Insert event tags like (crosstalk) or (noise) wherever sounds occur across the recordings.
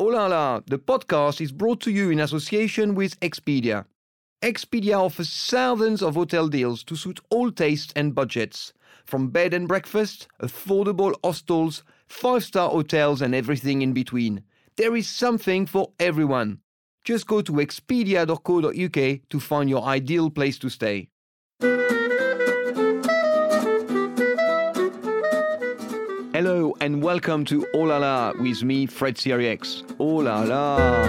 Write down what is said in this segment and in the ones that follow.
Oh la la, the podcast is brought to you in association with Expedia. Expedia offers thousands of hotel deals to suit all tastes and budgets. From bed and breakfast, affordable hostels, five star hotels, and everything in between. There is something for everyone. Just go to expedia.co.uk to find your ideal place to stay. Hello and welcome to Oh La La with me, Fred Sirieix. Oh La La.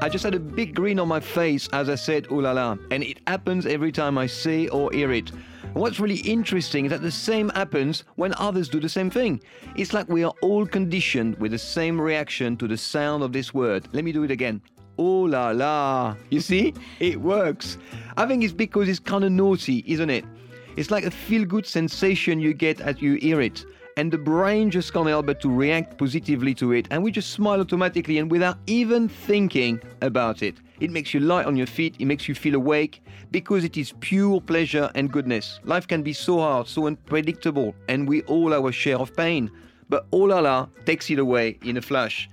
I just had a big grin on my face as I said Oh La La, and it happens every time I say or hear it. What's really interesting is that the same happens when others do the same thing. It's like we are all conditioned with the same reaction to the sound of this word. Let me do it again. Oh la la. You see? It works. I think it's because it's kind of naughty, isn't it? It's like a feel good sensation you get as you hear it. And the brain just can't help but to react positively to it, and we just smile automatically and without even thinking about it. It makes you light on your feet, it makes you feel awake, because it is pure pleasure and goodness. Life can be so hard, so unpredictable, and we all have our share of pain. But oh la la takes it away in a flash.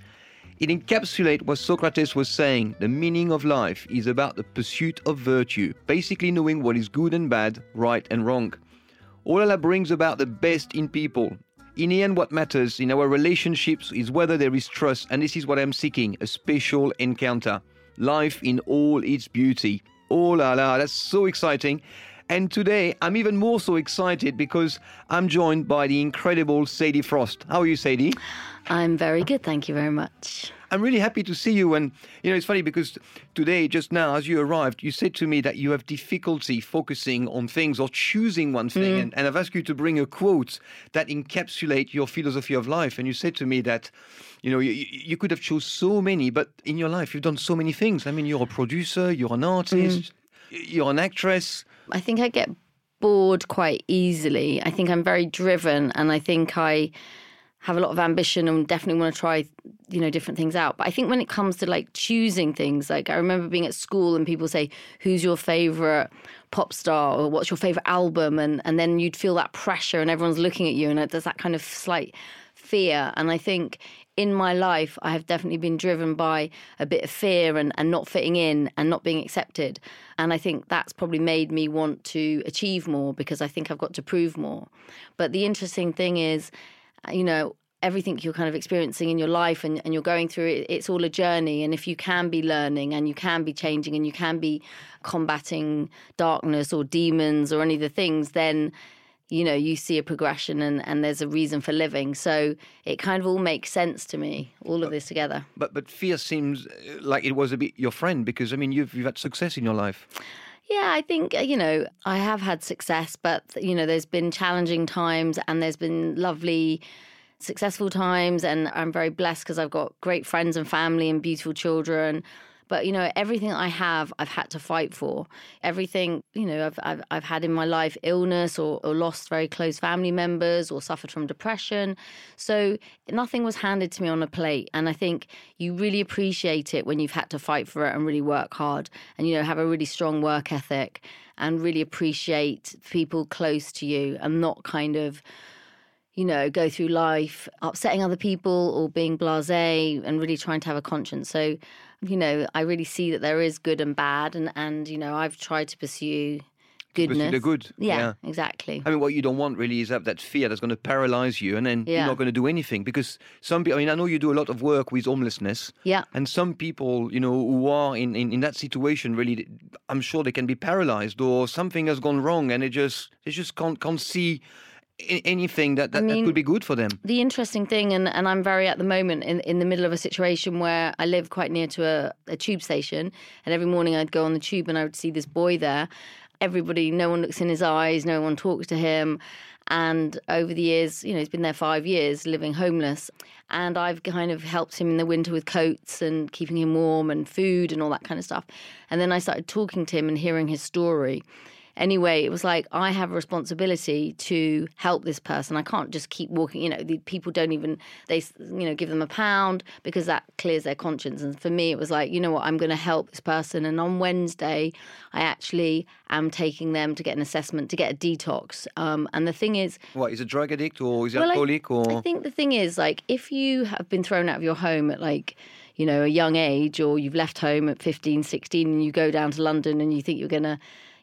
It encapsulates what Socrates was saying the meaning of life is about the pursuit of virtue, basically knowing what is good and bad, right and wrong. Olala brings about the best in people. In the end, what matters in our relationships is whether there is trust, and this is what I'm seeking a special encounter. Life in all its beauty. Oh la la, that's so exciting. And today, I'm even more so excited because I'm joined by the incredible Sadie Frost. How are you, Sadie? I'm very good, thank you very much. I'm really happy to see you. And, you know, it's funny because today, just now, as you arrived, you said to me that you have difficulty focusing on things or choosing one thing. Mm. And, and I've asked you to bring a quote that encapsulate your philosophy of life. And you said to me that, you know, you, you could have chose so many, but in your life, you've done so many things. I mean, you're a producer, you're an artist, you're an actress. I think I get bored quite easily. I think I'm very driven and I think I have a lot of ambition and definitely want to try you know different things out. But i think when it comes to like choosing things like i remember being at school and people say who's your favorite pop star or what's your favorite album? And and then you'd feel that pressure and everyone's looking at you and there's that kind of slight fear. And i think in my life i have definitely been driven by a bit of fear and, and not fitting in and not being accepted. And i think that's probably made me want to achieve more because i think i've got to prove more. But the interesting thing is you know everything you're kind of experiencing in your life and, and you're going through it it's all a journey. And if you can be learning and you can be changing and you can be combating darkness or demons or any of the things then you know you see a progression and, and there's a reason for living. So it kind of all makes sense to me all of this together. But but fear seems uh, like it was a bit your friend because I mean you've you've had success in your life. Yeah, I think, uh, you know, I have had success, but, you know, there's been challenging times and there's been lovely, successful times. And I'm very blessed because I've got great friends and family and beautiful children. But, you know, everything I have, I've had to fight for. Everything, you know, I've, I've, I've had in my life illness or, or lost very close family members or suffered from depression. So nothing was handed to me on a plate. And I think you really appreciate it when you've had to fight for it and really work hard and, you know, have a really strong work ethic and really appreciate people close to you and not kind of you know, go through life upsetting other people or being blasé and really trying to have a conscience. So, you know, I really see that there is good and bad and and you know, I've tried to pursue Pursue goodness. the good. Yeah, exactly. I mean, what you don't want really is have that fear that's going to paralyze you, and then you're not going to do anything. Because some people, I mean, I know you do a lot of work with homelessness, Yeah. and some people, you know, who are in, in, in that situation, really, I'm sure they can be paralyzed or something has gone wrong, and they just they just can't can't see anything that that, that mean- could be good for them. the interesting thing, and, and I'm very at the moment in, in the middle of a situation where I live quite near to a, a tube station, and every morning I'd go on the tube and I would see this boy there. Everybody, no one looks in his eyes, no one talks to him. And over the years, you know, he's been there five years living homeless. And I've kind of helped him in the winter with coats and keeping him warm and food and all that kind of stuff. And then I started talking to him and hearing his story. Anyway, it was like I have a responsibility to help this person. I can't just keep walking. You know, the people don't even they you know give them a pound because that clears their conscience. And for me, it was like you know what, I'm going to help this person. And on Wednesday, I actually am taking them to get an assessment to get a detox. Um, and the thing is, what is a drug addict or is well, alcoholic or? I think the thing is like if you have been thrown out of your home at like you know a young age or you've left home at 15 16 and you go down to london and you think you're going to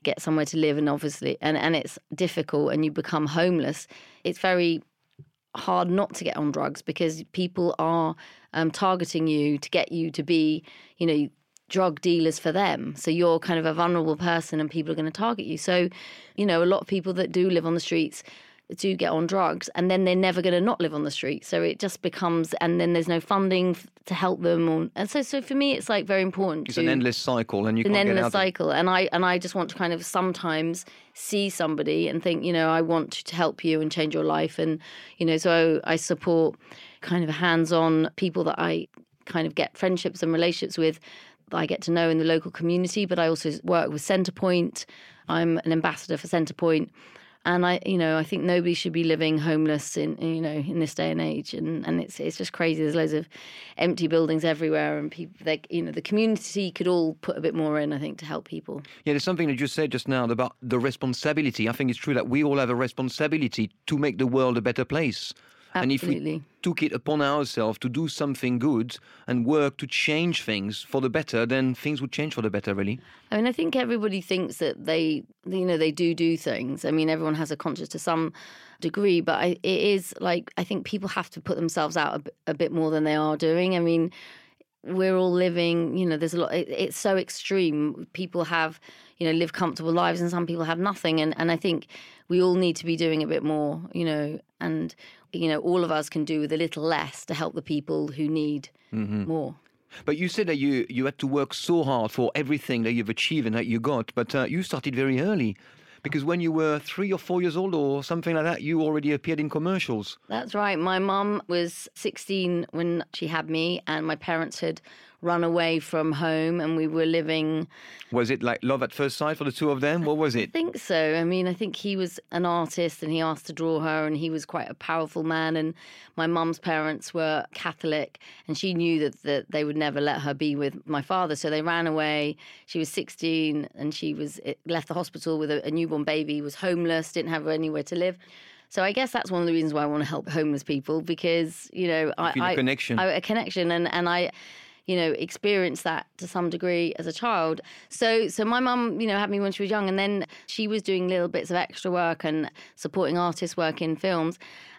get somewhere to live and obviously and, and it's difficult and you become homeless it's very hard not to get on drugs because people are um, targeting you to get you to be you know drug dealers for them. So you're kind of a vulnerable person and people are going to target you. So you know a lot of people that do live on the streets do get on drugs and then they're never going to not live on the street. So it just becomes and then there's no funding to help them or, and so so for me it's like very important it's to, an endless cycle and you an can't endless get out cycle and i and i just want to kind of sometimes see somebody and think you know i want to help you and change your life and you know so i support kind of hands-on people that i kind of get friendships and relationships with that i get to know in the local community but i also work with centrepoint. I'm an ambassador for centrepoint and I, you know, I think nobody should be living homeless in, you know, in this day and age, and, and it's it's just crazy. There's loads of empty buildings everywhere, and people, like, you know, the community could all put a bit more in, I think, to help people. Yeah, there's something that you said just now about the responsibility. I think it's true that we all have a responsibility to make the world a better place. And if we took it upon ourselves to do something good and work to change things for the better, then things would change for the better, really. I mean, I think everybody thinks that they, you know, they do do things. I mean, everyone has a conscience to some degree, but I, it is like I think people have to put themselves out a, a bit more than they are doing. I mean, we're all living, you know, there's a lot. It, it's so extreme. People have, you know, live comfortable lives, and some people have nothing. And and I think we all need to be doing a bit more, you know, and you know, all of us can do with a little less to help the people who need more. But you said that you, you had to work so hard for everything that you've achieved and that you got, but uh, you started very early. Because when you were three or four years old or something like that, you already appeared in commercials. That's right. My mum was 16 when she had me, and my parents had run away from home, and we were living. Was it like love at first sight for the two of them? What was it? I think so. I mean, I think he was an artist and he asked to draw her, and he was quite a powerful man. And my mum's parents were Catholic, and she knew that, that they would never let her be with my father. So they ran away. She was 16 and she was eh, left the hospital with a, a newborn baby, was homeless, didn't have anywhere to live. So I guess that's one of the reasons why I want to help homeless people because, you know, I, feel a I- connection. I, a connection and, and I you know experienced that to some degree as a child so so my mum you know had me when she was young and then she was doing little bits of extra work and supporting artist work in films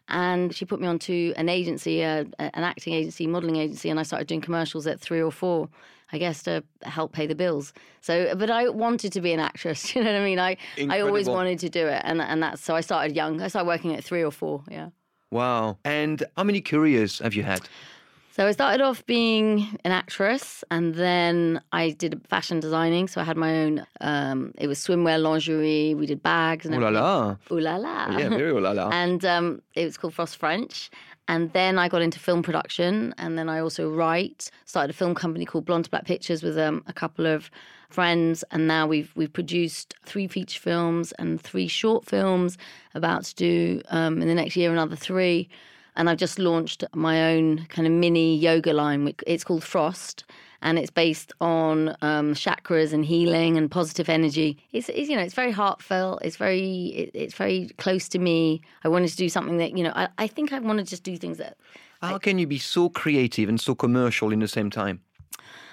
and she put me onto an agency uh, an acting agency modeling agency and I started doing commercials at 3 or 4 I guess to help pay the bills. So, but I wanted to be an actress. (laughs) You know what I mean? I I always wanted to do it, and and that's so I started young. I started working at three or four. Yeah. Wow. And how many careers have you had? So I started off being an actress, and then I did fashion designing. So I had my own. Um, it was swimwear, lingerie. We did bags and Oh la la. Ooh la la. Yeah, very oh la la. (laughs) and um, it was called Frost French. And then I got into film production, and then I also write. Started a film company called Blonde to Black Pictures with um, a couple of friends, and now we've we've produced three feature films and three short films. About to do um, in the next year another three, and I've just launched my own kind of mini yoga line. It's called Frost, and it's based on um, chakras and healing and positive energy. It's, it's you know it's very heartfelt. It's very it, it's very close to me. I wanted to do something that you know I, I think I want to just do things that How can you be so creative and so commercial in the same time?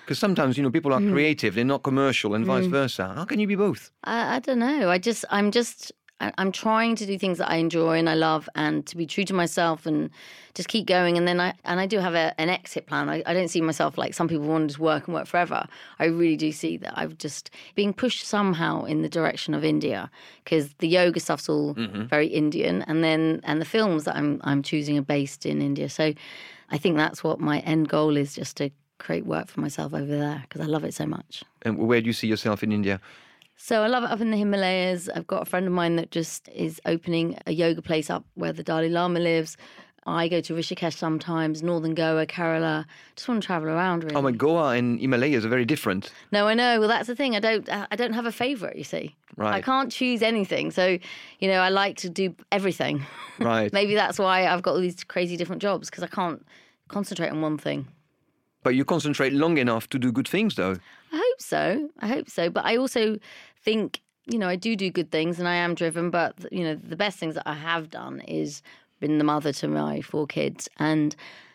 Because sometimes, you know, people are Mm. creative, they're not commercial, and vice versa. How can you be both? I, I don't know. I just I'm just I- I'm trying to do things that I enjoy and I love, and to be true to myself and just keep going. And then I and I do have a, an exit plan. I, I don't see myself like some people want to just work and work forever. I really do see that I've just being pushed somehow in the direction of India because the yoga stuff's all mm-hmm. very Indian, and then and the films that I'm I'm choosing are based in India. So I think that's what my end goal is, just to create work for myself over there because I love it so much. And where do you see yourself in India? So I love it up in the Himalayas. I've got a friend of mine that just is opening a yoga place up where the Dalai Lama lives. I go to Rishikesh sometimes, Northern Goa, Kerala. Just want to travel around really. Oh my Goa and Himalayas are very different. No, I know. Well, that's the thing. I don't. Uh, I don't have a favorite. You see, right? I can't choose anything. So, you know, I like to do everything. Right. (laughs) Maybe that's why I've got all these crazy different jobs because I can't concentrate on one thing. But you concentrate long enough to do good things though. I hope so. I hope so. But I also think, you know, I do do good things and I am driven. But, you know, the best things that I have done is been the mother to my four kids. And,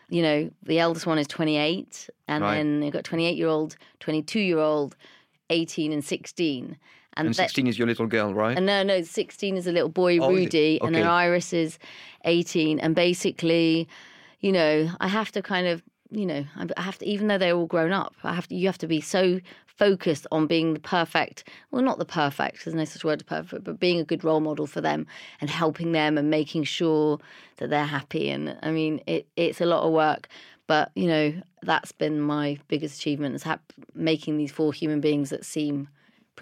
you know, the eldest one is 28. And Right. then you've got 28 year old, 22 year old, 18 and 16. And, And 16 is your little girl, right? and no, no, 16 is a little boy, Oh? Rudy, and then Iris is 18. And basically, you know, I have to kind of, you know, I have to, even though they're all grown up, I have to, you have to be so focused on being the perfect, well, not the perfect, there's no such word as perfect, but being a good role model for them and helping them and making sure that they're happy. And I mean, it, it's a lot of work. But, you know, that's been my biggest achievement is hap- making these four human beings that seem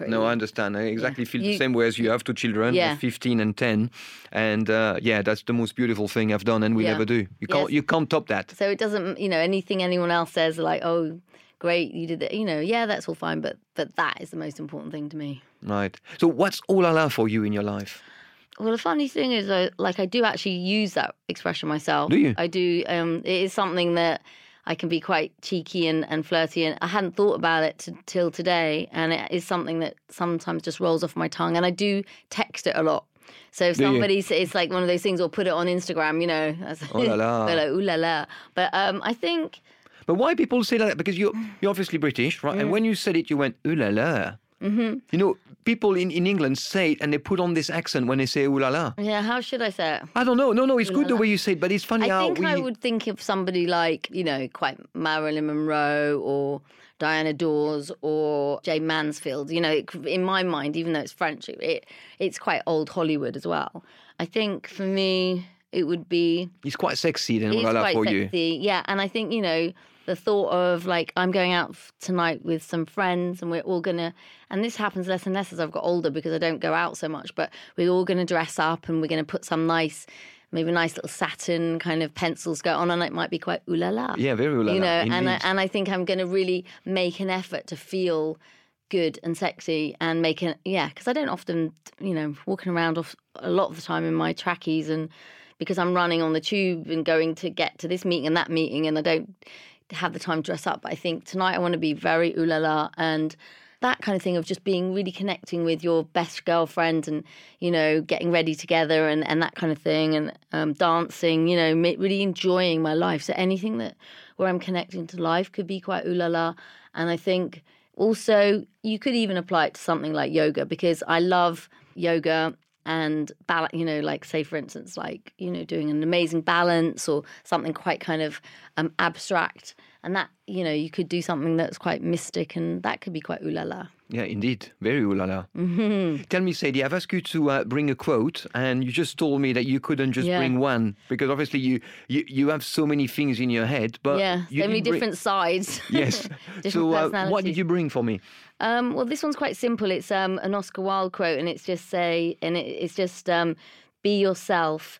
pretty. No, I understand. I exactly feel the same way as you have two children, Yeah. 15 and 10. And uh, yeah, that's the most beautiful thing I've done and we Yeah. ever do. You can't, Yes. you can't top that. So it doesn't, you know, anything anyone else says like, "Oh, great, you did it," you know, yeah, that's all fine, but but that is the most important thing to me. Right. So what's all Allah for you in your life? Well, the funny thing is, I, like, I do actually use that expression myself. Do you? I do. Um, it is something that I can be quite cheeky and, and flirty, and I hadn't thought about it t- till today, and it is something that sometimes just rolls off my tongue, and I do text it a lot. So if Do somebody, s- it's like one of those things, or put it on Instagram, you know, (laughs) Oh la la. They're like, ooh la la. But um, I think. But why people say that? Because you're, you're obviously British, right? Mm. And when you said it, you went, ooh la la. Mm-hmm. You know, people in, in England say it and they put on this accent when they say ooh la la. Yeah, how should I say it? I don't know. No, no, it's Ooh good la the la. way you say it, but it's funny I how think we. I would think of somebody like, you know, quite Marilyn Monroe or Diana Dors or Jayne Mansfield. You know, it, in my mind, even though it's French, it, it it's quite old Hollywood as well. I think for me, it would be It's quite sexy then, ooh la la quite for you. sexy. Yeah, and I think you know the thought of like I'm going out tonight with some friends and we're all gonna and this happens less and less as I've got older because I don't go out so much. But we're all gonna dress up and we're gonna put some nice. Maybe nice little satin kind of pencils go on, and it might be quite ooh la la. Yeah, very ooh la You la, know, and I, and I think I'm going to really make an effort to feel good and sexy and make it yeah because I don't often you know walking around off a lot of the time in my trackies and because I'm running on the tube and going to get to this meeting and that meeting and I don't have the time to dress up but I think tonight I want to be very ooh la la and that kind of thing of just being really connecting with your best girlfriend and you know getting ready together and, and that kind of thing and um, dancing you know really enjoying my life. So anything that where i'm connecting to life could be quite ooh la la and i think also you could even apply it to something like yoga because i love yoga and balance you know like say for instance like you know doing an amazing balance or something quite kind of um, abstract and that you know you could do something that's quite mystic and that could be quite ooh la la Yeah, indeed. Very ooh la la. Mm-hmm. Tell me, Sadie, I've asked you to uh, bring a quote, and you just told me that you couldn't just Yeah. bring one because obviously you, you you have so many things in your head. But yeah so many bring- different sides (laughs) Yes. (laughs) different so, uh, what did you bring for me? Um, well, this one's quite simple. It's um, an Oscar Wilde quote, and it's just say, and it, it's just um, be yourself.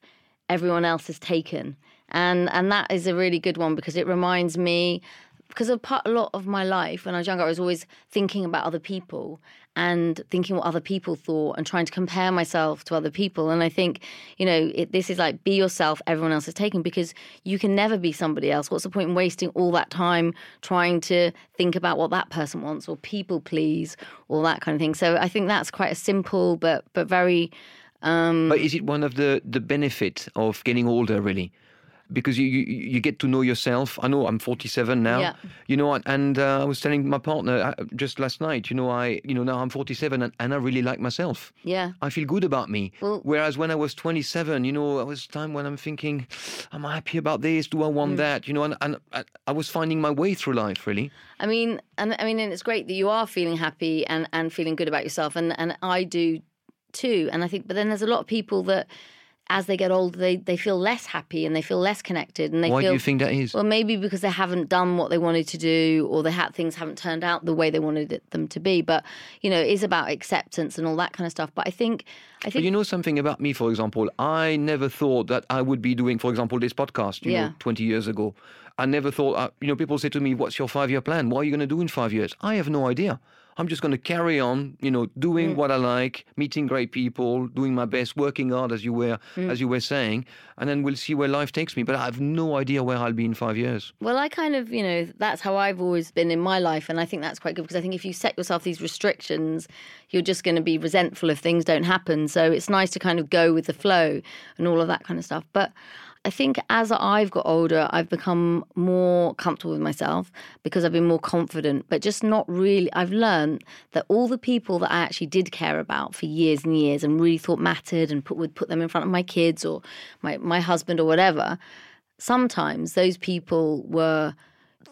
Everyone else is taken, and and that is a really good one because it reminds me because a part a lot of my life when I was younger, I was always thinking about other people and thinking what other people thought and trying to compare myself to other people. And I think, you know, it, this is like be yourself, everyone else is taken because you can never be somebody else. What's the point in wasting all that time trying to think about what that person wants or people please or that kind of thing? So I think that's quite a simple but but very um, But is it one of the the benefit of getting older, really? Because you, you you get to know yourself. I know I'm 47 now. Yeah. You know, what, and uh, I was telling my partner uh, just last night. You know, I you know now I'm 47 and, and I really like myself. yeah. I feel good about me. Well- Whereas when I was 27, you know, I was time when I'm thinking, am I happy about this? Do I Mm. want that? You know, and, and I, I was finding my way through life, really. I mean, and I mean, and it's great that you are feeling happy and, and feeling good about yourself, and and I do too. And I think, but then there's a lot of people that as they get older, they, they feel less happy and they feel less connected. And they Why feel, do you think that is? Well, maybe because they haven't done what they wanted to do, or they had things haven't turned out the way they wanted it, them to be. But you know, it is about acceptance and all that kind of stuff. But I think, I But think, you know something about me, for example, I never thought that I would be doing, for example, this podcast, you Yeah. know, 20 years ago. I never thought, uh, you know, people say to me, what's your five year plan? What are you going to do in five years? I have no idea. I'm just going to carry on, you know, doing mm. what I like, meeting great people, doing my best, working hard, as you were, mm. as you were saying, and then we'll see where life takes me. But I have no idea where I'll be in five years. well, I kind of, you know, that's how I've always been in my life, and I think that's quite good because I think if you set yourself these restrictions, you're just going to be resentful if things don't happen. So it's nice to kind of go with the flow and all of that kind of stuff. But I think as I've got older, I've become more comfortable with myself because I've been more confident, but just not really. I've learned that all the people that I actually did care about for years and years and really thought mattered and put, would put them in front of my kids or my, my husband or whatever, sometimes those people were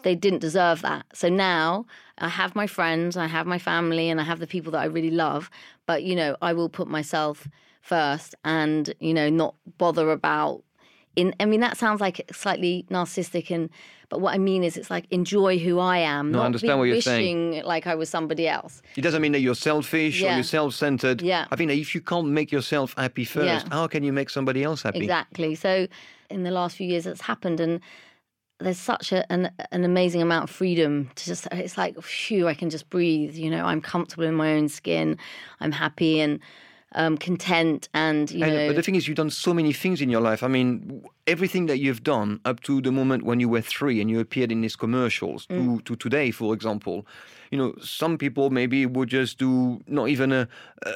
they didn't deserve that. So now I have my friends, I have my family, and I have the people that I really love. But you know, I will put myself first, and you know, not bother about. In, I mean, that sounds like slightly narcissistic, and but what I mean is, it's like enjoy who I am. No, I understand what you're saying. wishing like I was somebody else. It doesn't mean that you're selfish or you're self centered. Yeah. I think that if you can't make yourself happy first, Yeah. how can you make somebody else happy? Exactly. So in the last few years, that's happened, and there's such a, an an amazing amount of freedom to just. It's like, phew, I can just breathe. You know, I'm comfortable in my own skin. I'm happy and um, content, and you And, know, but the thing is, you've done so many things in your life. I mean, everything that you've done up to the moment when you were three and you appeared in these commercials Mm. to, to today, for example, you know, some people maybe would just do not even a,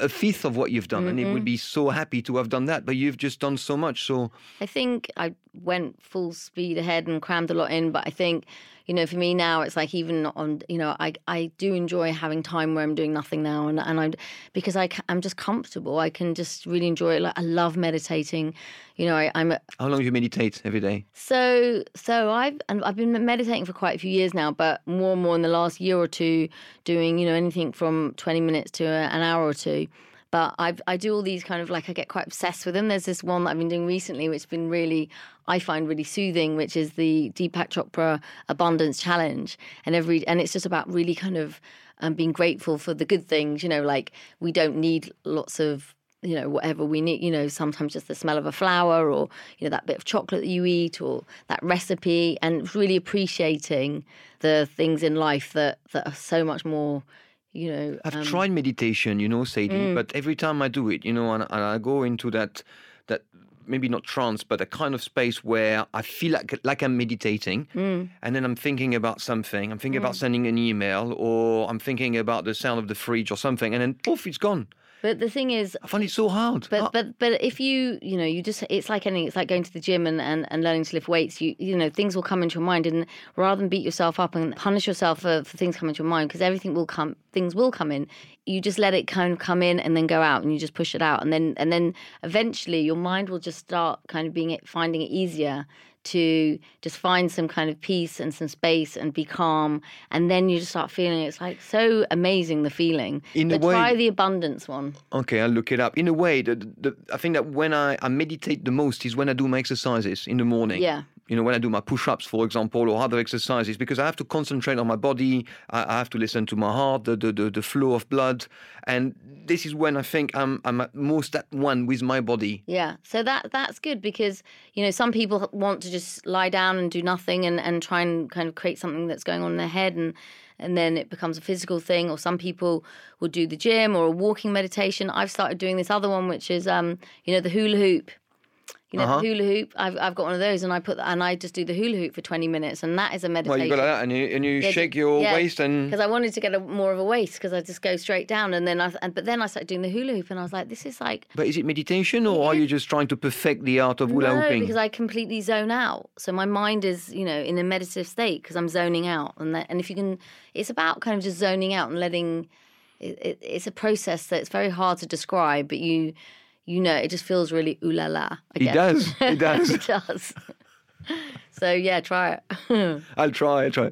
a fifth of what you've done and it Mm-hmm. would be so happy to have done that. But you've just done so much. So, I think I went full speed ahead and crammed a lot in, but I think, you know, for me now, it's like even on, you know, I I do enjoy having time where I'm doing nothing now, and and I because I, I'm just comfortable. I can just really enjoy it. Like I love meditating. You know, I, I'm how long do you meditate every day? so so I've and I've been meditating for quite a few years now, but more and more in the last year or two, doing you know anything from twenty minutes to a, an hour or two. But I I do all these kind of like I get quite obsessed with them. There's this one that I've been doing recently, which has been really I find really soothing, which is the Deepak Chopra Abundance Challenge, and every and it's just about really kind of um, being grateful for the good things. You know, like we don't need lots of you know whatever we need you know sometimes just the smell of a flower or you know that bit of chocolate that you eat or that recipe and really appreciating the things in life that that are so much more you know I've um, tried meditation, you know, Sadie, Mm. but every time I do it, you know, and, and I go into that that maybe not trance, but a kind of space where I feel like like I'm meditating, Mm. and then I'm thinking about something. I'm thinking about sending an email, or I'm thinking about the sound of the fridge or something, and then poof, it's gone. But the thing is I find it so hard. But Ah, but but if you you know you just it's like anything it's like going to the gym and, and, and learning to lift weights. You you know things will come into your mind and rather than beat yourself up and punish yourself for, for things coming into your mind because everything will come things will come in you just let it kind of come in and then go out and you just push it out. And then and then eventually your mind will just start kind of being it finding it easier to just find some kind of peace and some space and be calm. And then you just start feeling it's like so amazing the feeling. In a way- try the abundance one. Okay, I'll look it up. In a way, the, the, I think that when I, I meditate the most is when I do my exercises in the morning. yeah You know, when I do my push ups, for example, or other exercises, because I have to concentrate on my body. I, I have to listen to my heart, the, the, the, the flow of blood. And this is when I think I'm, I'm at most at one with my body. Yeah, so that that's good because you know some people want to just lie down and do nothing and, and try and kind of create something that's going on in their head and and then it becomes a physical thing. Or some people will do the gym or a walking meditation. I've started doing this other one, which is um you know the hula hoop. You know Uh-huh. the hula hoop. I've I've got one of those, and I put and I just do the hula hoop for twenty minutes, and that is a meditation. Well, you got that, and you, and you Yeah, shake your yeah, waist, and because I wanted to get a, more of a waist because I just go straight down, and then I and but then I started doing the hula hoop, and I was like, this is like but is it meditation, or are you just trying to perfect the art of hula no, hooping? because I completely zone out. So my mind is, you know, in a meditative state because I'm zoning out, and that, and if you can, it's about kind of just zoning out and letting. It, it, it's a process that's very hard to describe, but you, you know, it just feels really ooh la la. It does. It (laughs) does. it (laughs) does. (laughs) so yeah, try it. I'll try. I'll try.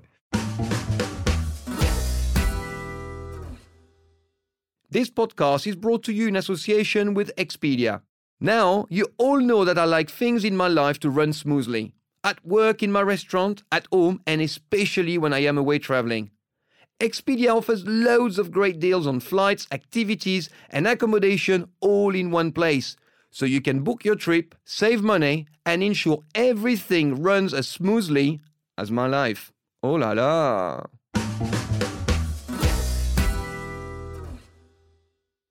This podcast is brought to you in association with Expedia. Now, you all know that I like things in my life to run smoothly. At work, in my restaurant, at home, and especially when I am away traveling. Expedia offers loads of great deals on flights, activities, and accommodation all in one place. So you can book your trip, save money, and ensure everything runs as smoothly as my life. Oh la la!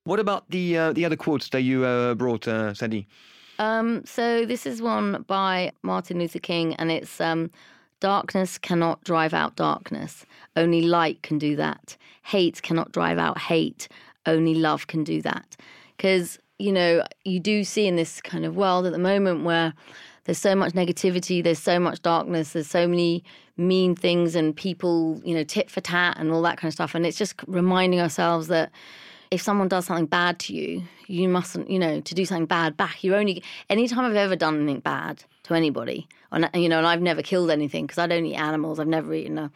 What about the uh, the other quotes that you uh, brought, uh, Sandy? Um, so this is one by Martin Luther King, and it's um, darkness cannot drive out darkness. Only light can do that. Hate cannot drive out hate. Only love can do that. Because you know you do see in this kind of world at the moment where there's so much negativity, there's so much darkness, there's so many mean things, and people you know tit for tat and all that kind of stuff. And it's just reminding ourselves that if someone does something bad to you, you mustn't, you know, to do something bad back. You only, anytime I've ever done anything bad to anybody, and, you know, and I've never killed anything because I don't eat animals. I've never eaten a,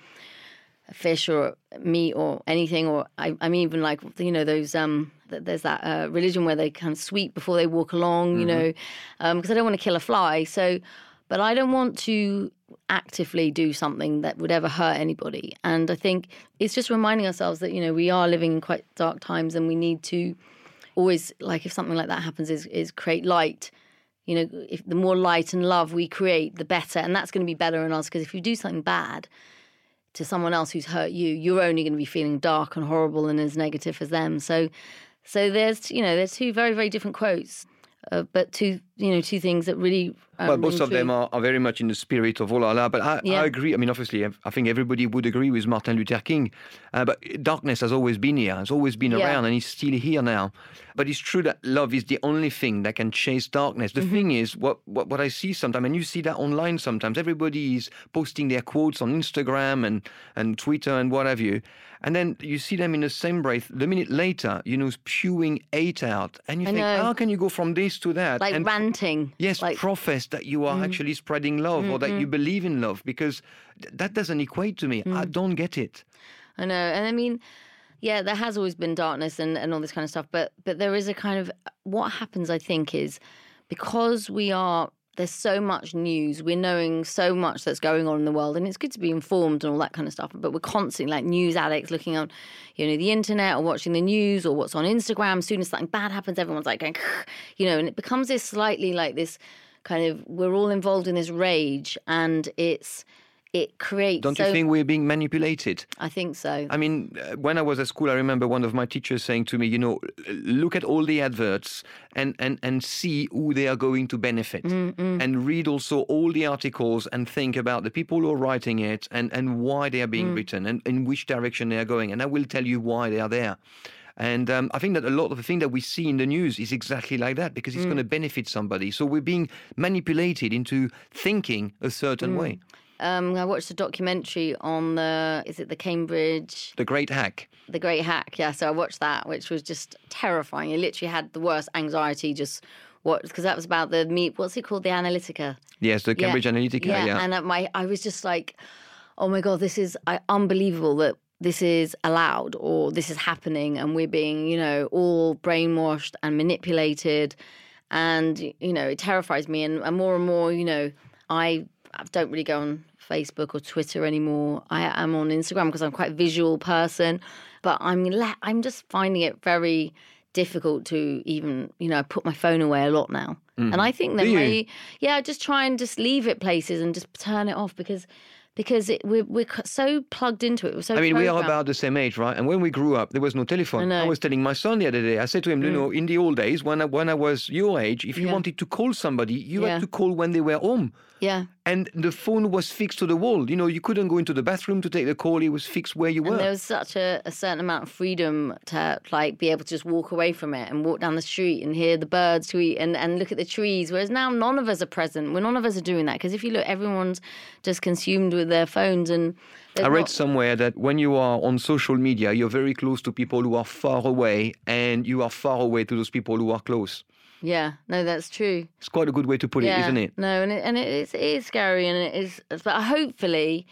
a fish or meat or anything. Or I, am even like, you know, those, um, there's that uh, religion where they kind of sweep before they walk along, you mm-hmm. know, because um, I don't want to kill a fly. So, but I don't want to actively do something that would ever hurt anybody. And I think it's just reminding ourselves that, you know, we are living in quite dark times and we need to always, like, if something like that happens, is, is create light. You know, if the more light and love we create, the better. And that's going to be better in us because if you do something bad, to someone else who's hurt you, you're only going to be feeling dark and horrible and as negative as them. So, so there's you know there's two very very different quotes uh, but two, you know, two things that really. Um, well, both of them are, are, very much in the spirit of Olala. But I, yeah. I, agree. I mean, obviously, I think everybody would agree with Martin Luther King. Uh, but darkness has always been here, has always been yeah. around, and it's still here now. But it's true that love is the only thing that can chase darkness. The mm-hmm. thing is, what, what, what I see sometimes, and you see that online sometimes, everybody is posting their quotes on Instagram and, and Twitter and what have you. And then you see them in the same breath, the minute later, you know, spewing hate out. And you I think, know. how can you go from this to that? Like and ranting. Yes, like, profess that you are mm. actually spreading love mm or that you believe in love because that doesn't equate to me. Mm. I don't get it. I know. And I mean, yeah, there has always been darkness and, and all this kind of stuff. But but there is a kind of what happens, I think, is because we are there's so much news. We're knowing so much that's going on in the world, and it's good to be informed and all that kind of stuff. But we're constantly like news addicts, looking on, you know, the internet or watching the news or what's on Instagram. As soon as something bad happens, everyone's like going, you know, and it becomes this slightly like this kind of we're all involved in this rage, and it's it creates. Don't you think we're being manipulated? I think so. I mean, uh, when I was at school, I remember one of my teachers saying to me, you know, look at all the adverts and, and, and see who they are going to benefit. Mm-hmm. And read also all the articles and think about the people who are writing it and, and why they are being mm. written and in which direction they are going. And I will tell you why they are there. And um, I think that a lot of the thing that we see in the news is exactly like that because it's mm. going to benefit somebody. So we're being manipulated into thinking a certain mm. way. Um, I watched a documentary on the is it the Cambridge The Great Hack. The Great Hack, yeah. So I watched that, which was just terrifying. I literally had the worst anxiety just what because that was about the meet. What's it called? The Analytica. Yes, the Cambridge yeah. Analytica. Yeah, yeah. and my I was just like, oh my god, this is uh, unbelievable that this is allowed or this is happening, and we're being you know all brainwashed and manipulated, and you know it terrifies me, and, and more and more you know I I don't really go on Facebook or Twitter anymore. I am on Instagram because I'm quite a visual person, but I'm le- I'm just finding it very difficult to even you know put my phone away a lot now. Mm. And I think that my yeah, just try and just leave it places and just turn it off because because it, we're, we're so plugged into it. So I mean, programmed. we are about the same age, right? And when we grew up, there was no telephone. I, I was telling my son the other day, I said to him, mm. you know, in the old days, when I, when I was your age, if you yeah. wanted to call somebody, you yeah. had to call when they were home. Yeah. And the phone was fixed to the wall. You know, you couldn't go into the bathroom to take the call. It was fixed where you were. And there was such a, a certain amount of freedom to like be able to just walk away from it and walk down the street and hear the birds tweet and, and look at the trees. Whereas now none of us are present. We're none of us are doing that. Because if you look, everyone's just consumed with their phones and I read not... somewhere that when you are on social media, you're very close to people who are far away, and you are far away to those people who are close. Yeah, no, that's true. It's quite a good way to put yeah, it, isn't it? No, and it, and it is, it is scary, and it is. But hopefully,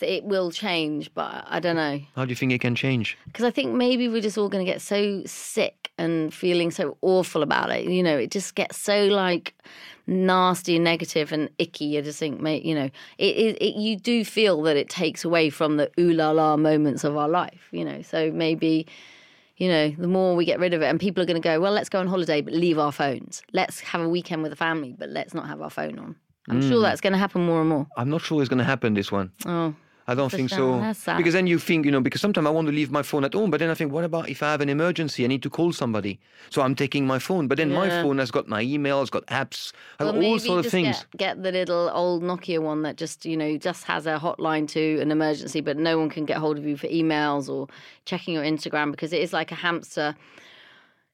it will change, but I don't know. How do you think it can change? Because I think maybe we're just all going to get so sick and feeling so awful about it. You know, it just gets so like nasty and negative and icky. You just think, mate, you know, it, it, it you do feel that it takes away from the ooh la la moments of our life. You know, so maybe you know, the more we get rid of it, and people are going to go, well, let's go on holiday, but leave our phones. Let's have a weekend with the family, but let's not have our phone on. I'm sure hmm. that's going to happen more and more. I'm not sure it's going to happen, this one. Oh, I don't think so. Because then you think, you know, because sometimes I want to leave my phone at home, but then I think, what about if I have an emergency? I need to call somebody. So I'm taking my phone. But then my phone has got my emails, got apps, well, got all sort of things. Get, get the little old Nokia one that just you know just has a hotline to an emergency, but no one can get hold of you for emails or checking your Instagram because it is like a hamster.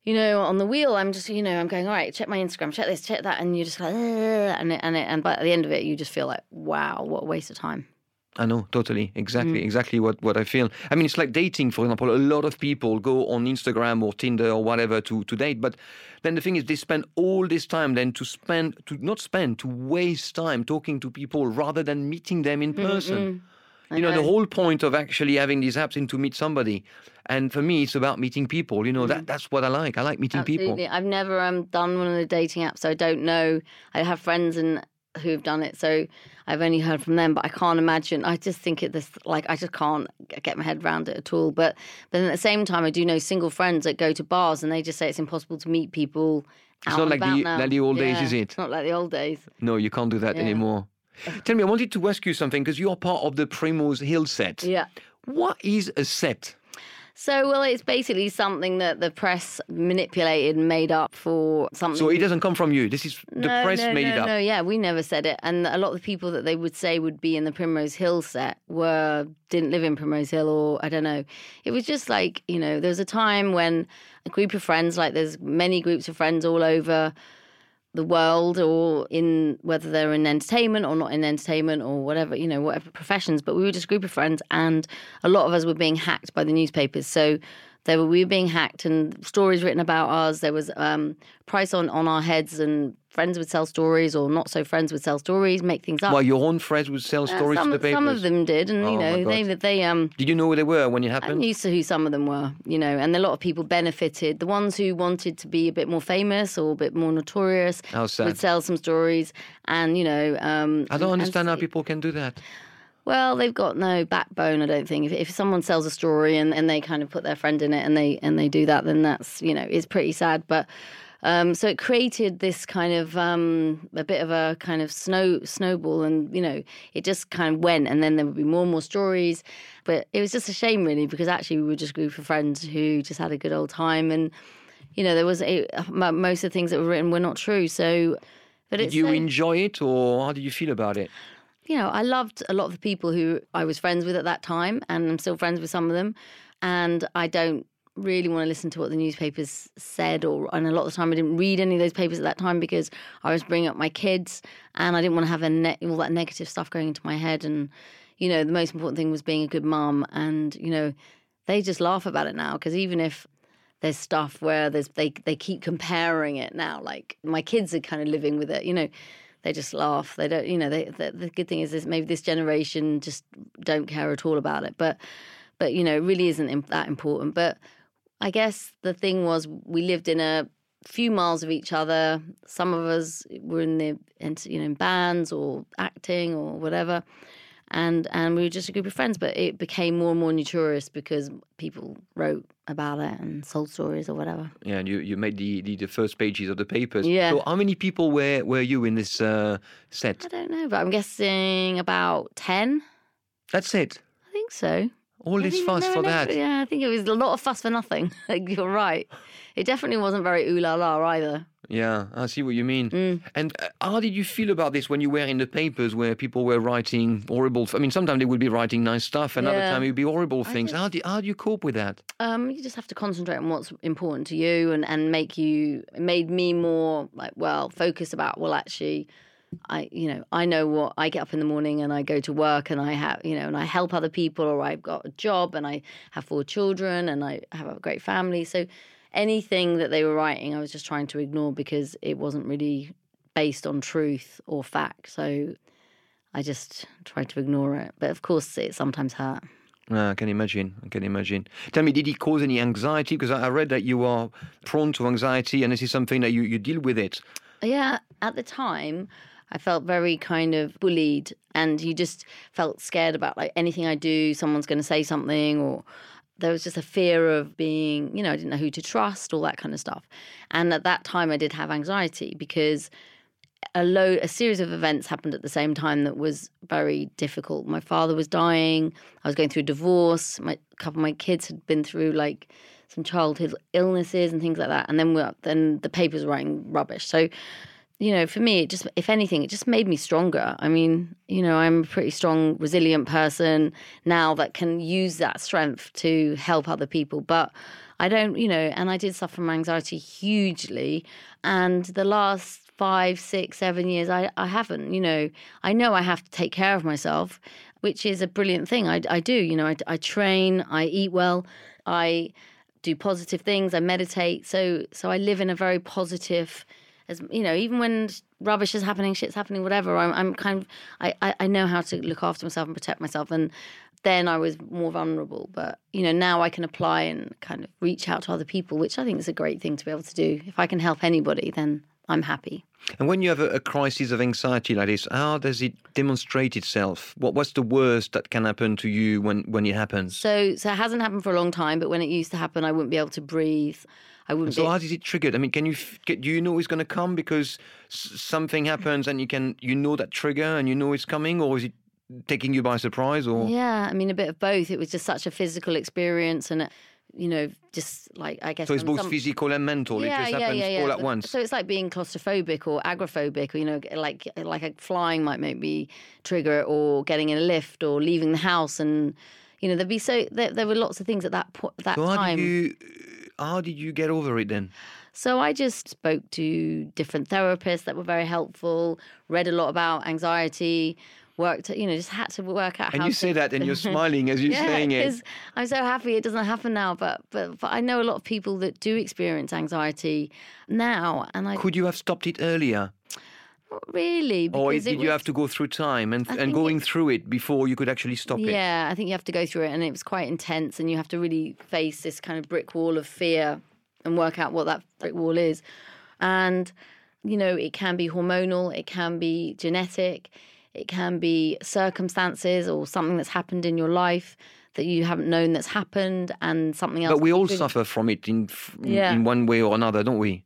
You know, on the wheel, I'm just, you know, I'm going, all right, check my Instagram, check this, check that, and you're just like, and it, and it, and by the end of it, you just feel like, wow, what a waste of time. I know, totally, exactly, Mm. exactly what, what I feel. I mean, it's like dating, for example. A lot of people go on Instagram or Tinder or whatever to, to date, but then the thing is, they spend all this time then to spend, to not spend, to waste time talking to people rather than meeting them in person. I You know, the whole point of actually having these apps is to meet somebody. And for me, it's about meeting people. You know, that, that's what I like. I like meeting people. Mm. I've never um, done one of the dating apps, so I don't know. I have friends and who've done it, so I've only heard from them. But I can't imagine. I just think it this like I just can't get my head around it at all. But but then at the same time, I do know single friends that go to bars and they just say it's impossible to meet people. It's out not like the- like the old days, is it? It's not like the old days. No, you can't do that Yeah. anymore. Tell me, I wanted to ask you something because you are part of the Primrose Hill set. Yeah. What is a set? So well, it's basically something that the press manipulated and made up for something. So it doesn't come from you. This is the no, press no, made no, it up. No, yeah, we never said it. And a lot of the people that they would say would be in the Primrose Hill set were didn't live in Primrose Hill, or I don't know. It was just like you know, there was a time when a group of friends, like there's many groups of friends all over the world or in whether they're in entertainment or not in entertainment or whatever you know whatever professions but we were just a group of friends and a lot of us were being hacked by the newspapers. So there were we were being hacked and stories written about us there was um price on on our heads and friends would sell stories or not so friends would sell stories make things up Well, your own friends would sell Uh, stories some, to the papers. some of them did and Oh, you know they they um Did you know who they were when it happened? used to who some of them were, you know, and a lot of people benefited. The ones who wanted to be a bit more famous or a bit more notorious would sell some stories, and you know, um, I don't and- understand how people can do that. Well, they've got no backbone. I don't think. If, if someone sells a story and, and they kind of put their friend in it and they and they do that, then that's you know it's pretty sad. But um, so it created this kind of um, a bit of a kind of snow snowball, and you know it just kind of went, and then there would be more and more stories. But it was just a shame, really, because actually we were just a group of friends who just had a good old time, and you know there was a, most of the things that were written were not true. So, but Did you so- enjoy it or how did you feel about it? You know, I loved a lot of the people who I was friends with at that time, and I'm still friends with some of them. And I don't really want to listen to what the newspapers said, or and a lot of the time I didn't read any of those papers at that time because I was bringing up my kids, and I didn't want to have ne- all that negative stuff going into my head. And you know, the most important thing was being a good mom, and you know, they just laugh about it now because even if there's stuff where there's they they keep comparing it now. Like my kids are kind of living with it, you know. They just laugh. They don't, you know. They, the, the good thing is, is maybe this generation just don't care at all about it. But, but you know, it really isn't that important. But I guess the thing was, we lived in a few miles of each other. Some of us were in the, you know, in bands or acting or whatever and and we were just a group of friends. But it became more and more notorious because people wrote about it and sold stories or whatever. Yeah, and you, you made the, the, the first pages of the papers. Yeah. So how many people were, were you in this uh, set? I don't know, but I'm guessing about ten. That's it. I think so. All I this fuss for that. Yeah, I think it was a lot of fuss for nothing. (laughs) Like, You're right. It definitely wasn't very ooh la la either. Yeah, I see what you mean. Mm. And uh, how did you feel about this when you were in the papers where people were writing horrible? I mean, sometimes they would be writing nice stuff, another Yeah. time it would be horrible things. How do how do you cope with that? Um, you just have to concentrate on what's important to you and, and make you made me more like well focused about well actually I you know I know what I get up in the morning and I go to work and I have you know and I help other people or I've got a job and I have four children and I have a great family so anything that they were writing I was just trying to ignore because it wasn't really based on truth or fact so I just tried to ignore it. But of course, it sometimes hurt. Uh, I can imagine. I can imagine. Tell me, did it cause any anxiety? Because I I read that you are prone to anxiety, and this is something that you, you deal with it. Yeah, at the time, I felt very kind of bullied, and you just felt scared about like anything I do, someone's going to say something, or there was just a fear of being, you know, I didn't know who to trust, all that kind of stuff. And at that time, I did have anxiety because a load, a series of events happened at the same time that was very difficult. My father was dying. I was going through a divorce. My, a couple of my kids had been through like some childhood illnesses and things like that. And then we then the papers were writing rubbish. So, you know, for me, it just, if anything, it just made me stronger. I mean, you know, I'm a pretty strong, resilient person now that can use that strength to help other people. But I don't, you know, and I did suffer from anxiety hugely. And the last five, six, seven years, I, I haven't. You know, I know I have to take care of myself, which is a brilliant thing. I, I do. You know, I, I train, I eat well, I do positive things, I meditate. So so I live in a very positive. As you know, even when rubbish is happening, shit's happening, whatever, I'm, I'm kind of I, I, I know how to look after myself and protect myself. And then I was more vulnerable. But, you know, now I can apply and kind of reach out to other people, which I think is a great thing to be able to do. If I can help anybody, then I'm happy. And when you have a, a crisis of anxiety like this, how does it demonstrate itself? What what's the worst that can happen to you when, when it happens? So, so it hasn't happened for a long time, but when it used to happen, I wouldn't be able to breathe. I wouldn't so be. how does it trigger? I mean, can you get, do you know it's going to come because something happens and you can you know that trigger and you know it's coming, or is it taking you by surprise? Or Yeah, I mean, a bit of both. It was just such a physical experience, and uh, you know, just like I guess. so it's both some- physical and mental. Yeah, it just happens all at once. So it's like being claustrophobic or agoraphobic, or you know, like like a flying might make me trigger, it, or getting in a lift, or leaving the house, and you know, there'd be so there, there were lots of things at that po- that so how time. you how did you get over it then? So I just spoke to different therapists that were very helpful. Read a lot about anxiety. Worked, you know, just had to work out And you say that and you're (laughs) smiling as you're yeah, saying it. I'm so happy it doesn't happen now. But, but but I know a lot of people that do experience anxiety now, and I Could you have stopped it earlier? Really Or did it you was- have to go through time and, I and going it- through it before you could actually stop it? Yeah, I think you have to go through it, and it was quite intense, and you have to really face this kind of brick wall of fear and work out what that brick wall is. And you know, it can be hormonal, it can be genetic, it can be circumstances or something that's happened in your life that you haven't known that's happened, and something else. But we all suffer from it in, in- Yeah. in one way or another, don't we?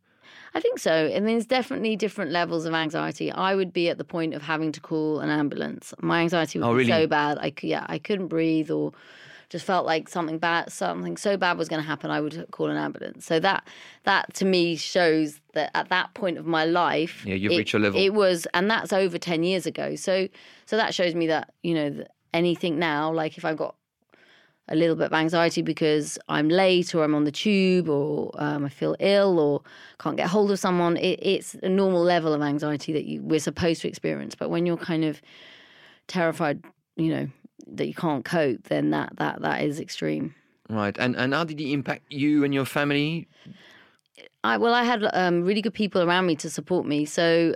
I think so. Mean, there's definitely different levels of anxiety. I would be at the point of having to call an ambulance. My anxiety would Oh, be really? so bad. I yeah, I couldn't breathe or just felt like something bad, something so bad was going to happen. I would call an ambulance. So that that to me shows that at that point of my life, Yeah, you've it, reached a level. It was, and that's over ten years ago. So so that shows me that you know that anything now, like if I've got a little bit of anxiety because I'm late or I'm on the tube or um, I feel ill or can't get hold of someone. It, it's a normal level of anxiety that you, we're supposed to experience. But when you're kind of terrified, you know, that you can't cope, then that that that is extreme. Right. And and how did it impact you and your family? I well, I had um, really good people around me to support me. So,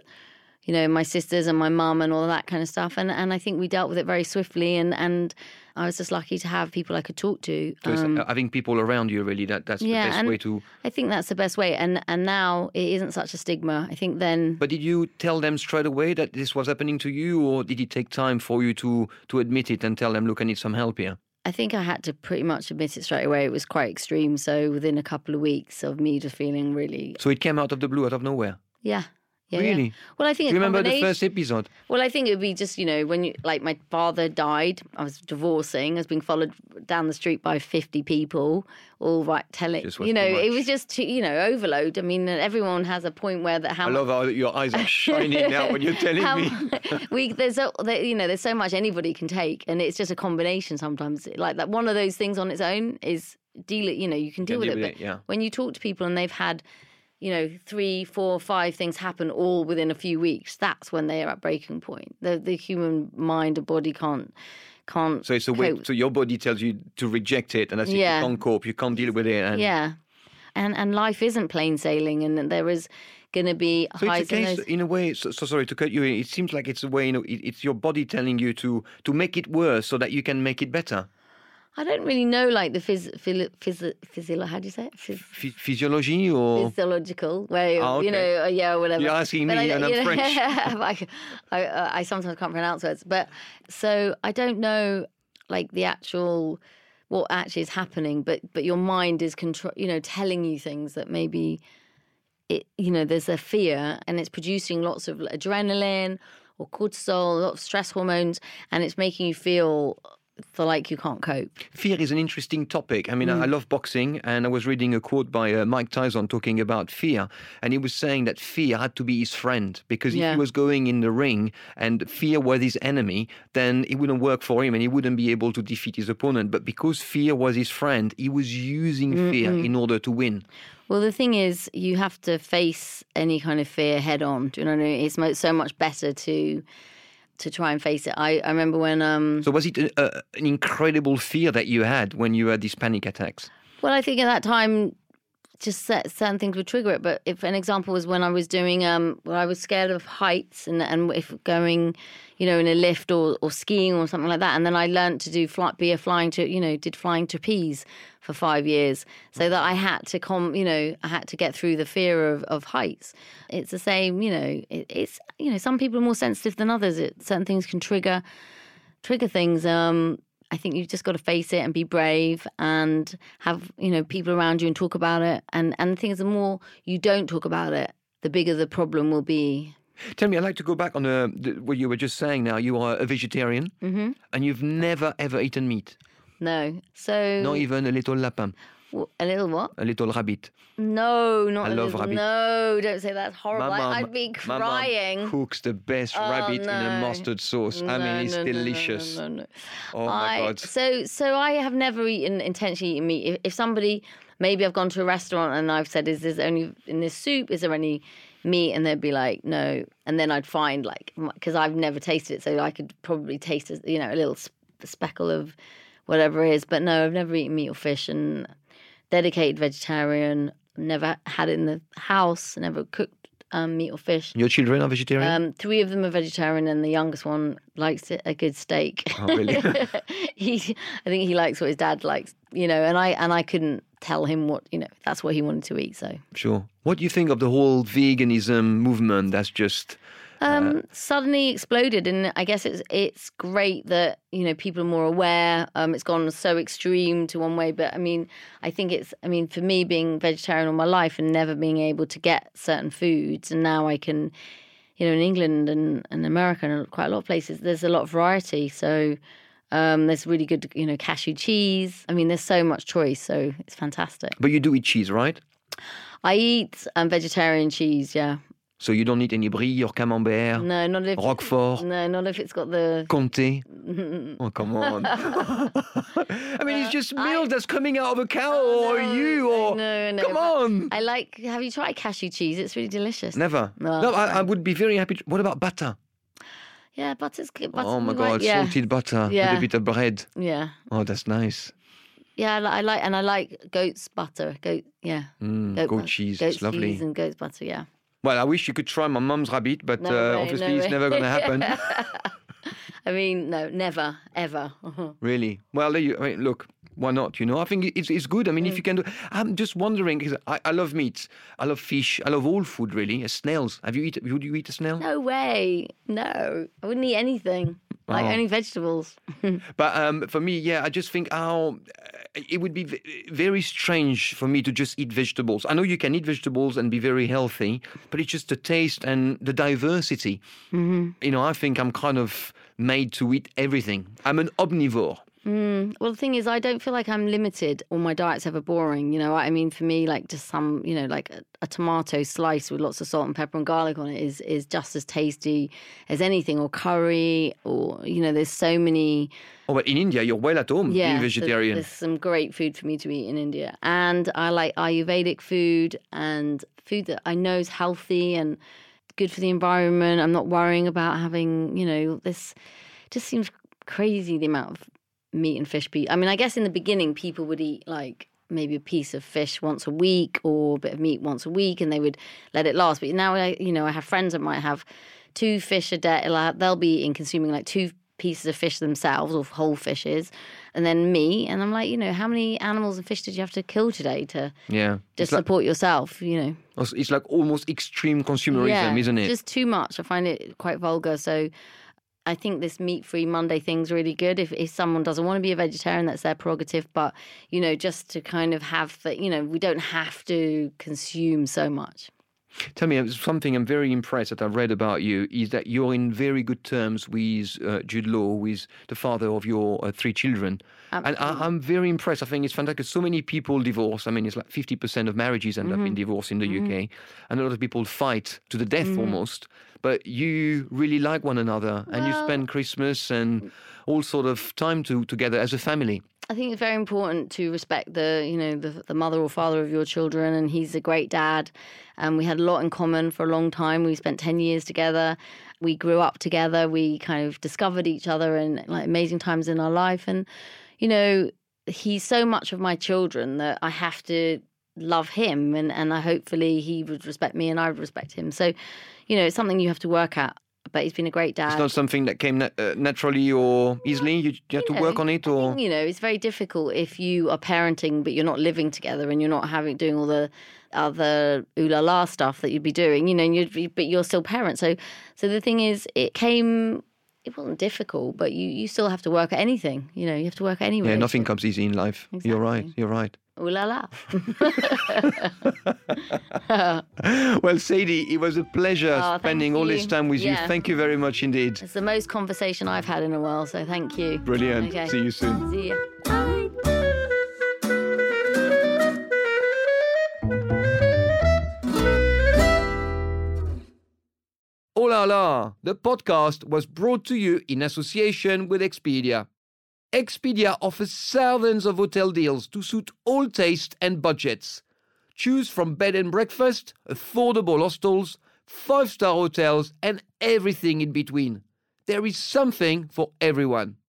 you know, my sisters and my mum and all that kind of stuff. And and I think we dealt with it very swiftly. And and I was just lucky to have people I could talk to. So Um, uh, having people around you really that that's yeah, the best way to. I think that's the best way. And and now it isn't such a stigma. I think then But did you tell them straight away that this was happening to you, or did it take time for you to to admit it and tell them, look, I need some help here? I think I had to pretty much admit it straight away. It was quite extreme. So within a couple of weeks of me just feeling really, So it came out of the blue, out of nowhere. yeah. Yeah, yeah. really? Well, I think Do you remember the first episode? Well, I think it would be just you know when you like my father died, I was divorcing, I was being followed down the street by fifty people, all right telling you know it was just too, you know overload. I mean, everyone has a point where that how I love how your eyes are (laughs) shining now when you're telling how, me. we there's so you know there's so much anybody can take, and it's just a combination sometimes. Like that, one of those things on its own is deal. it- You know, you can deal with deal it. with but it, yeah. when you talk to people and they've had, you know, three, four, five things happen all within a few weeks, that's when they are at breaking point. The the human mind and body can't can't. So it's a way. cope. So your body tells you to reject it, and that's it. Yeah. You can't cope. You can't deal with it. And Yeah. And and life isn't plain sailing and there is going to be So highs it's a case, in a way. So, so sorry to cut you. It seems like it's a way. You know, it, it's your body telling you to to make it worse so that you can make it better. I don't really know like the phys, phys, phys, physio, how do you say it? Phys, Phy- physiology or physiological way of, Ah, you know, uh, yeah, whatever. You're asking But me I, and I'm know, French. (laughs) I, I, uh, I sometimes can't pronounce words, but so I don't know like the actual what actually is happening, but but your mind is control, you know, telling you things that maybe it, you know, there's a fear and it's producing lots of adrenaline or cortisol, a lot of stress hormones, and it's making you feel feel like you can't cope. Fear is an interesting topic. I mean, Mm. I love boxing, and I was reading a quote by uh, Mike Tyson talking about fear, and he was saying that fear had to be his friend because if he was going in the ring and fear was his enemy, then it wouldn't work for him, and he wouldn't be able to defeat his opponent. But because fear was his friend, he was using fear in order to win. Well, the thing is, you have to face any kind of fear head on. Do you know what I mean? It's so much better to to try and face it. I, I remember when um So was it a, a, an incredible fear that you had when you had these panic attacks? well, I think at that time just cer- certain things would trigger it. But if an example was when I was doing um I was scared of heights and and if going, you know, in a lift or or skiing or something like that, and then I learned to do fly, be a flying to you know did flying trapeze for five years, so that I had to com you know I had to get through the fear of of heights. It's the same, you know. It, it's you know some people are more sensitive than others. It, certain things can trigger trigger things. Um, I think you've just got to face it and be brave and have you know people around you and talk about it. And and the thing is, the more you don't talk about it, the bigger the problem will be. Tell me, I'd like to go back on uh, the, what you were just saying now. You are a vegetarian hmm and you've never ever eaten meat, No, so not even a little lapin, a little what? a little rabbit. No, not I a love little. rabbit. No, don't say that's horrible. My I- mum- I'd be crying. cooks the best Oh, rabbit in a mustard sauce. I mean, it's no, no, no, delicious. no, no, no. Oh my god! So so I have never eaten intentionally eaten meat. If, if somebody maybe I've gone to a restaurant and I've said, "Is there only in this soup? Is there any meat?" and they'd be like, "No," and then I'd find like because I've never tasted it, so I could probably taste you know a little sp- speckle of whatever it is. But no, I've never eaten meat or fish, and dedicated vegetarian. Never had it in the house. Never cooked um, meat or fish. Your children are vegetarian. Um, three of them are vegetarian, and the youngest one likes it, a good steak. Oh, really? (laughs) he, I think he likes what his dad likes, you know. And I and I couldn't tell him what you know. That's what he wanted to eat. So sure. What do you think of the whole veganism movement? That's just um, suddenly exploded, and I guess it's it's great that you know people are more aware. Um, it's gone so extreme to one way, but I mean, I think it's. I mean, for me, being vegetarian all my life and never being able to get certain foods, and now I can. You know, in England and, and America and quite a lot of places, there's a lot of variety. So um, there's really good, you know, cashew cheese. I mean, there's so much choice, so it's fantastic. But you do eat cheese, right? I eat um, vegetarian cheese, yeah. So you don't need any brie or camembert, No, not if roquefort, no, not if it's got the comté. (laughs) Oh, come on. (laughs) I mean, it's just milk that's coming out of a cow or no, you or. no, no, come on. I like. Have you tried cashew cheese? It's really delicious. Never. No, No, I, I would be very happy. To, what about butter? Yeah, butter's good. Butter, oh my God, like, yeah, salted butter Yeah. with a bit of bread. yeah, Oh, that's nice. yeah. I, I like, and I like goat's butter. Goat, yeah, Mm, goat, goat bu- cheese, goat's it's lovely. cheese and goat's butter. Yeah. Well, I wish you could try my mum's rabbit, but No uh, way, obviously no it's way. never going to happen. (laughs) (laughs) I mean, no, never, ever. (laughs) really. Well, you, I mean, look, why not? You know, I think it's, it's good. I mean, if you can do, I'm just wondering because I, I love meat, I love fish, I love all food really. Snails. Have you eat? Would you eat a snail? no way. No, I wouldn't eat anything. Like Oh. only vegetables. (laughs) But um, for me, yeah, I just think how uh, it would be v- very strange for me to just eat vegetables. I know you can eat vegetables and be very healthy, but it's just the taste and the diversity. Mm-hmm. You know, I think I'm kind of made to eat everything. I'm an omnivore. Mm, well, the thing is, I don't feel like I'm limited or my diet's ever boring. You know, I mean, for me, like just some, you know, like a, a tomato slice with lots of salt and pepper and garlic on it is is just as tasty as anything, or curry, or you know, there's so many. Oh, but in India, you're well at home Yeah, being there's- vegetarian. There's some great food for me to eat in India, and I like Ayurvedic food and food that I know is healthy and good for the environment. I'm not worrying about having, you know, this. Just seems crazy the amount of meat and fish. Pe- I mean, I guess in the beginning people would eat like maybe a piece of fish once a week or a bit of meat once a week, and they would let it last. But now, I, you know, I have friends that might have two fish a day. They'll be eating, consuming like two pieces of fish themselves or whole fishes, and then me. And I'm like, you know, how many animals and fish did you have to kill today to Yeah. just like, support yourself? You know, it's like almost extreme consumerism, isn't it? Just too much. I find it quite vulgar. So I think this meat free Monday thing's really good. If, if someone doesn't want to be a vegetarian, that's their prerogative. But, you know, just to kind of have that, you know, we don't have to consume so much. Tell me, uh, something I'm very impressed that I've read about you is that you're in very good terms with uh, Jude Law, with the father of your uh, three children. And I, I'm very impressed. I think it's fantastic. So many people divorce. I mean, it's like 50% of marriages end Mm-hmm. up in divorce in the UK. And a lot of people fight to the death almost. But you really like one another and you spend Christmas and mm. all sort of time to, together as a family. I think it's very important to respect the, you know, the, the mother or father of your children, and he's a great dad. And we had a lot in common for a long time. We spent ten years together. We grew up together. We kind of discovered each other in like amazing times in our life. And you know, he's so much of my children that I have to love him, and and I hopefully he would respect me, and I would respect him. So, you know, it's something you have to work at. But he's been a great dad. It's not something that came uh, naturally or easily. You, you have to know, work on it, or you know, it's very difficult if you are parenting but you're not living together and you're not having doing all the other ooh la la stuff that you'd be doing, you know, and you'd be, but you're still parents. So, so the thing is, it came. It wasn't difficult, but you you still have to work at anything. You know, you have to work at any. yeah, nothing comes easy in life. You're right. You're right. Ooh la la. (laughs) Well, Sadie, it was a pleasure Oh, spending all this you. time with you. Thank you very much indeed. It's the most conversation I've had in a while, so thank you. Brilliant. Okay. See you soon. See ya. Oh la la! The podcast was brought to you in association with Expedia. Expedia offers thousands of hotel deals to suit all tastes and budgets. Choose from bed and breakfast, affordable hostels, five star hotels, and everything in between. There is something for everyone.